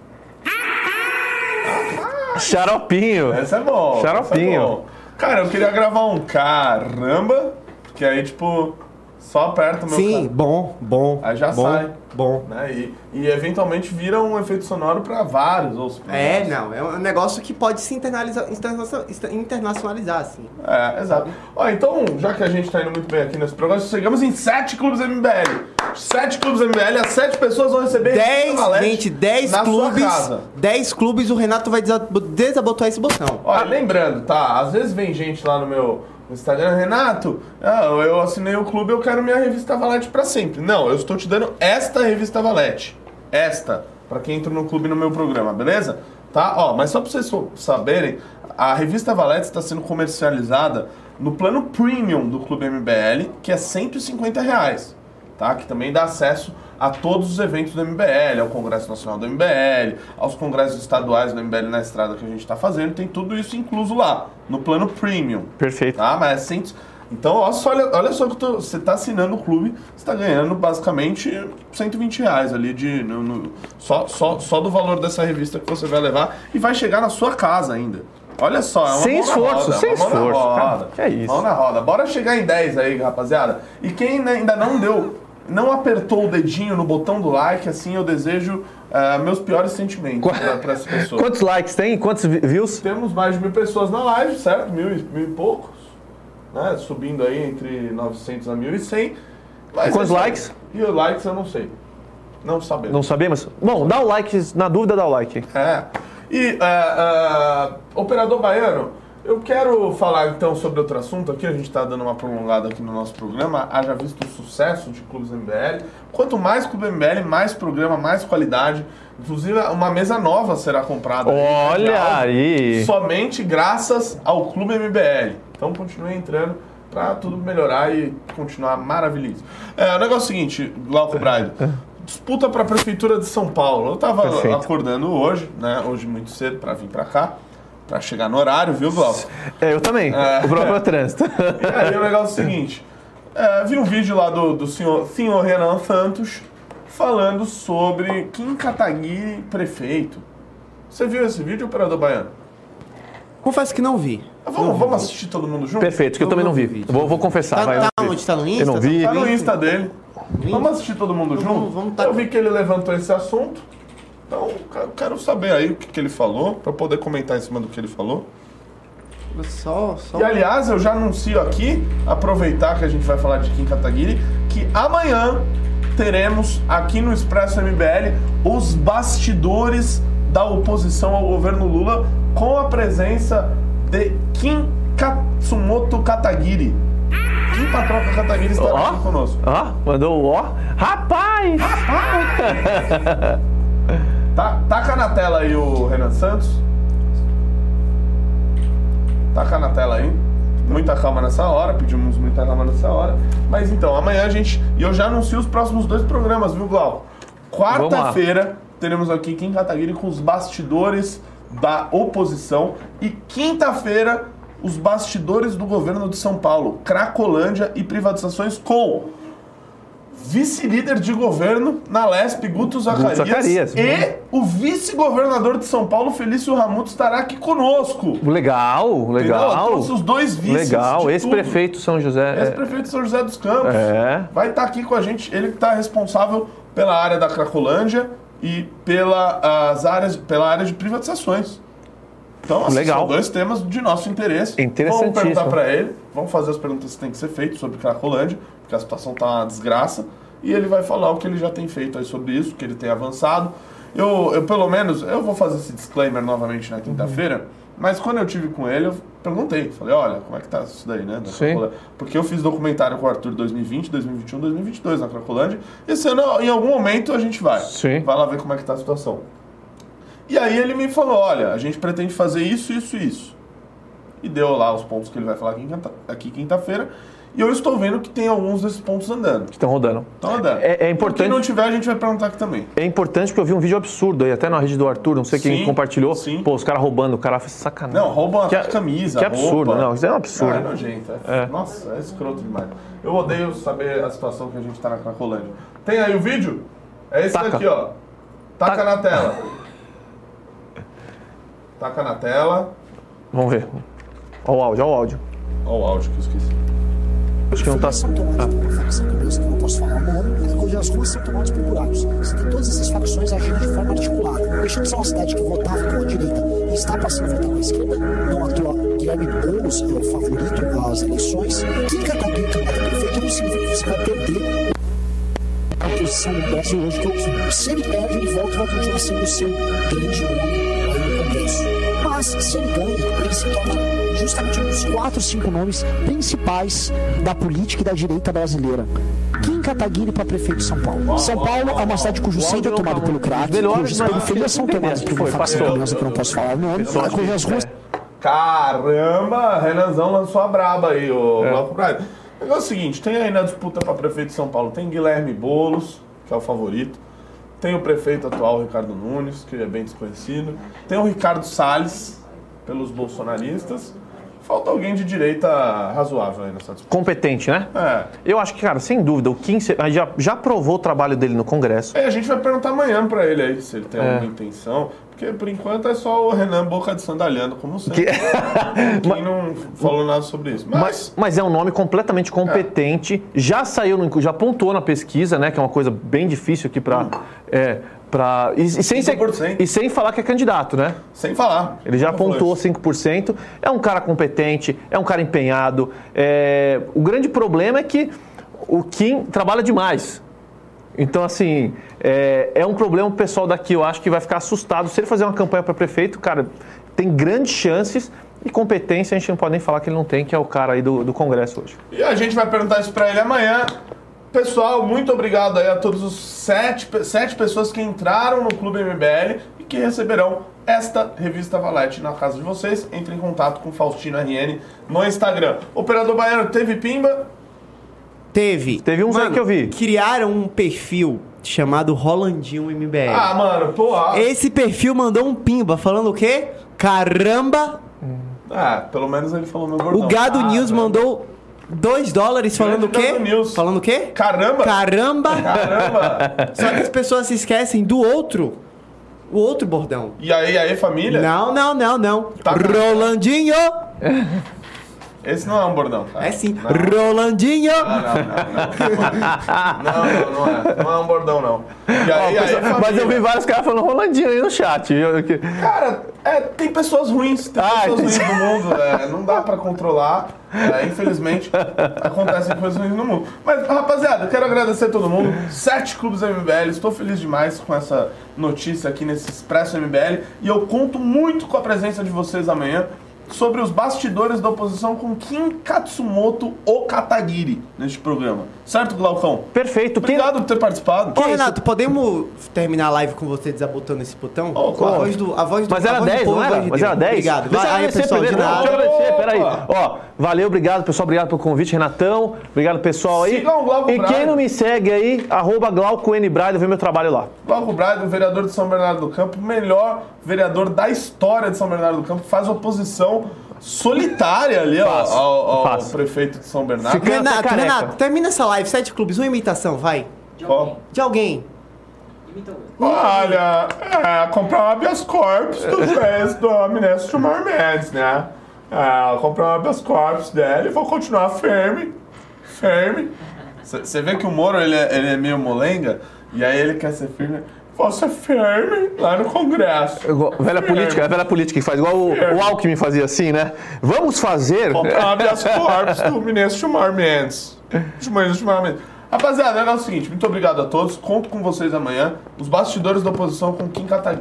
Xaropinho.
Esse é bom. esse
Xaropinho.
é bom. Cara, eu queria gravar um caramba, porque aí, tipo, só aperta o meu
Sim, bom, bom.
Aí já
bom,
sai.
Bom.
né? E, e eventualmente vira um efeito sonoro pra vários outros
É, não, é um negócio que pode se internaliza- interna- internacionalizar, assim.
É, exato. Ó, então, já que a gente tá indo muito bem aqui nesse programa, chegamos em sete clubes MBL. Sete clubes MBL, as sete pessoas vão receber
10,
valete
gente, 10
na sua
clubes.
casa.
10 clubes, o Renato vai desa- desabotoar esse botão.
Olha, lembrando, tá? Às vezes vem gente lá no meu Instagram, Renato, ah, eu assinei o clube, eu quero minha revista Valete pra sempre. Não, eu estou te dando esta revista Valete. Esta, pra quem entra no clube no meu programa, beleza? Tá? Ó, mas só pra vocês saberem, a revista Valete está sendo comercializada no plano premium do Clube MBL, que é 150 reais tá? Que também dá acesso a todos os eventos do MBL, ao Congresso Nacional do MBL, aos congressos estaduais do MBL na estrada que a gente está fazendo, tem tudo isso incluso lá, no plano premium,
Perfeito.
tá? Mas é cento- Então, ó, só- olha, olha só que tô- você está assinando o clube, você está ganhando basicamente 120 reais ali de, no- no- só, só, só do valor dessa revista que você vai levar e vai chegar na sua casa ainda. Olha só, é uma
Sem esforço,
roda, é
sem esforço,
roda.
cara. Que é isso.
Mão na roda. Bora chegar em 10 aí, rapaziada. E quem né, ainda não deu, não apertou o dedinho no botão do like, assim eu desejo ah, meus piores sentimentos pra essa pessoa.
Quantos likes tem? Quantos vi- views?
Temos mais de mil pessoas na live, certo? Mil, e- mil e poucos. Né? Subindo aí entre 900 a 1.100. Mas
E quantos
é
likes?
E os likes eu não sei. Não sabemos.
Não sabemos? Bom, dá o like, na dúvida dá o like.
É. E, ah, ah, operador baiano, eu quero falar então sobre outro assunto aqui. A gente está dando uma prolongada aqui no nosso programa. Haja visto o sucesso de clubes MBL. Quanto mais clube MBL, mais programa, mais qualidade. Inclusive, uma mesa nova será comprada.
Olha aí.
Somente graças ao Clube MBL. Então continue entrando para tudo melhorar e continuar maravilhoso. É, o negócio é o seguinte, Glauco Braido. Disputa para a Prefeitura de São Paulo. Eu tava
Perfeito.
acordando hoje, né? Hoje muito cedo para vir para cá. Para chegar no horário, viu, Glauco?
É, eu também.
É.
O próprio trânsito.
E aí o negócio é o seguinte. é, vi um vídeo lá do, do senhor, senhor Renan Santos falando sobre Kim Kataguiri prefeito. Você viu esse vídeo, operador baiano?
Confesso que não vi.
Vamos, vamos assistir todo mundo junto?
Perfeito, que eu também não vi. Vou, vou confessar.
Tá,
vai,
tá onde? Tá no Insta?
Eu não vi.
Tá no Insta dele. Vamos assistir todo mundo junto?
vamos- vamos tá-
Eu vi que ele levantou esse assunto. Então, quero- quero saber aí o que, que ele falou, pra poder comentar em cima do que ele falou.
Só, só.
E aliás, eu já anuncio aqui, aproveitar que a gente vai falar de Kim Kataguiri, que amanhã teremos aqui no Expresso MBL os bastidores da oposição ao governo Lula com a presença de Kim Katsumoto Kataguiri. Kim Patroca Catarina estará
Ó,
aqui conosco.
ó, mandou o ó. Rapaz!
Tá, taca na tela aí o Renan Santos. Taca na tela aí. Muita calma nessa hora, pedimos muita calma nessa hora. Mas então, amanhã a gente. E eu já anuncio os próximos dois programas, viu, Glauco? Quarta-feira teremos aqui Kim Kataguiri com os bastidores da oposição. E quinta-feira, os bastidores do governo de São Paulo, Cracolândia e privatizações com vice-líder de governo na Lesp, Guto Zacarias,
Zacarias.
e o vice-governador de São Paulo, Felício Ramuto, estará aqui conosco.
Legal, legal.
os dois vices
Legal, ex-prefeito São José. é,
Ex-prefeito São José dos Campos.
É.
Vai estar aqui com a gente. Ele que está responsável pela área da Cracolândia e pela, as áreas, pela área de privatizações. Então, assim,
Legal.
são dois temas de nosso interesse. Vamos perguntar para ele, vamos fazer as perguntas que têm que ser feitas sobre Cracolândia, porque a situação tá uma desgraça. E ele vai falar o que ele já tem feito aí sobre isso, que ele tem avançado. Eu, eu pelo menos, eu vou fazer esse disclaimer novamente na quinta-feira, mas quando eu tive com ele, eu perguntei, falei, olha, como é que tá isso daí, né? Porque eu fiz documentário com o Arthur 2020, 2021, 2022 na Cracolândia. Esse ano, em algum momento, a gente vai.
Sim.
Vai lá ver como é que tá a situação. E aí ele me falou, olha, a gente pretende fazer isso, isso e isso. E deu lá os pontos que ele vai falar aqui, quinta-feira. E eu estou vendo que tem alguns desses pontos andando.
Estão rodando.
Estão andando.
É- é importante-
que não tiver, a gente vai perguntar aqui também.
É importante porque eu vi um vídeo absurdo aí, até na rede do Arthur, não sei quem
Sim,
compartilhou.
sim.
Pô, os caras roubando, o cara fez sacanagem.
Não, roubam a
Que-
camisa,
Que absurdo,
roupa.
não, isso é um absurdo.
Ah, é nojento. É.
É.
Nossa, é escroto demais. Eu odeio saber a situação que a gente tá na Cracolândia. Tem aí o vídeo? É esse
Taca.
daqui, ó. Taca
Taca.
na tela. Taca na tela.
Vamos ver. Olha o áudio, olha o áudio.
Olha o áudio que eu esqueci.
Acho que não tá.
São tomados por facções, que eu não posso falar o nome, porque as ruas são tomadas por buracos. Você tem todas essas facções agindo de forma articulada. Deixando de ser uma cidade que votava com a direita e está passando a votar com a esquerda. Não Guilherme Boulos é o favorito às eleições. Quem a não significa que você vai perder a Brasil hoje, que eu- se ele perde, ele volta e vai continuar sendo o seu grande nome. Mas se ele ganha, ele se torna justamente um dos quatro, cinco nomes principais da política e da direita brasileira. Kim Kataguiri para prefeito de São Paulo. São Paulo é uma cidade cujo centro é tomado pelo crack, cujas periferias são tomadas por uma facção criminosa que eu não posso falar o nome, cujas ruas.
Caramba, Renanzão lançou a braba aí, o negócio é o seguinte, tem aí na disputa para prefeito de São Paulo, tem Guilherme Boulos, que é o favorito. Tem o prefeito atual, Ricardo Nunes, que é bem desconhecido. Tem o Ricardo Salles, pelos bolsonaristas. Falta alguém de direita razoável aí nessa disputa.
Competente, né?
É.
Eu acho que, cara, sem dúvida, o Kim já, já provou o trabalho dele no Congresso.
É, a gente vai perguntar amanhã pra ele aí se ele tem
É.
alguma intenção. Porque por enquanto é só o Renan Boca de Sandalhando, como sempre.
Que-
Quem não falou nada sobre isso. Mas,
Mas, mas é um nome completamente competente. Já saiu, no, já pontuou na pesquisa, né? Que é uma coisa bem difícil aqui pra. É, pra e, e sem ser-
5%.
e sem falar que é candidato, né?
sem falar.
Ele já pontuou
isso.
5%. É um cara competente, é um cara empenhado. É, O grande problema é que o Kim trabalha demais. Então, assim, é, é um problema o pessoal daqui, eu acho que vai ficar assustado. Se ele fazer uma campanha para prefeito, cara, tem grandes chances e competência a gente não pode nem falar que ele não tem, que é o cara aí do, do Congresso hoje.
E a gente vai perguntar isso pra ele amanhã. Pessoal, muito obrigado aí a todos os sete, sete pessoas que entraram no Clube MBL e que receberão esta revista Valete na casa de vocês. Entre em contato com Faustino RN no Instagram. Operador Baiano, teve pimba?
Teve.
Teve uns aí que eu vi.
Criaram um perfil chamado Rolandinho MBL.
Ah, mano, pô. ah,
Esse perfil mandou um pimba falando o quê? Caramba!
Ah, pelo menos ele falou meu bordão.
O Gado
Ah,
News
mano.
mandou 2 dólares falando o quê?
News.
Falando o quê?
Caramba!
Caramba!
Caramba!
Só que as pessoas se esquecem do outro. O outro bordão.
E aí, aí, família?
Não, não, não, não.
Tá.
Rolandinho!
Esse não é um bordão, cara.
É sim.
Não.
Rolandinho!
Não, não, não, não. Não, não, não é. Não é um bordão, não. E aí, aí, família?
Mas eu vi vários caras falando Rolandinho aí no chat.
Cara, é, tem pessoas ruins, tem
Ah,
pessoas ruins no mundo, é, não dá pra controlar. é, infelizmente, acontecem coisas ruins no mundo. Mas, rapaziada, eu quero agradecer a todo mundo. Sete clubes MBL, estou feliz demais com essa notícia aqui nesse Expresso MBL. E eu conto muito com a presença de vocês amanhã. Sobre os bastidores da oposição com Kim Katsumoto Okatagiri neste programa. Certo, Glaucão?
Perfeito. Quem-
Obrigado por ter participado.
Ô, Renato, podemos terminar a live com você desabotando esse botão?
Oh, claro.
A voz do, a voz do,
Mas
a
era
voz do
10,
povo,
não era?
de
Mas era 10?
Obrigado.
Deixa eu
Vai, aí,
agradecer
pessoal, de
primeiro. Deixa eu agradecer, peraí. Ó, valeu, obrigado, pessoal. Obrigado pelo convite, Renatão. Obrigado, pessoal aí.
Sigam o Glauco
e quem não me segue aí, arroba Glauco N. Vê meu trabalho lá.
Glauco Braga, vereador de São Bernardo do Campo, melhor vereador da história de São Bernardo do Campo, faz oposição solitária ali ó,
Faz,
ao, ao
faz.
prefeito de São Bernardo.
Fica-
Renato,
careca.
Renato, termina essa live. Sete clubes, uma imitação, vai.
Qual?
De alguém.
Olha, é, comprar um habeas corpus do juiz do Amnesty Marmendes, né? É, comprar um habeas corpus dele e vou continuar firme, firme. Você vê que o Moro, ele é, ele é meio molenga, e aí ele quer ser firme. Ser firme lá no Congresso.
Igual- Velha política, é a velha política que faz, igual o, o Alckmin fazia assim, né? Vamos fazer.
Comprar um habeas corpus do ministro Gilmar Mendes. Gilmar Gilmar Mendes. Rapaziada, é o seguinte, muito obrigado a todos. Conto com vocês amanhã. Os bastidores da oposição com Kim Kataguiri.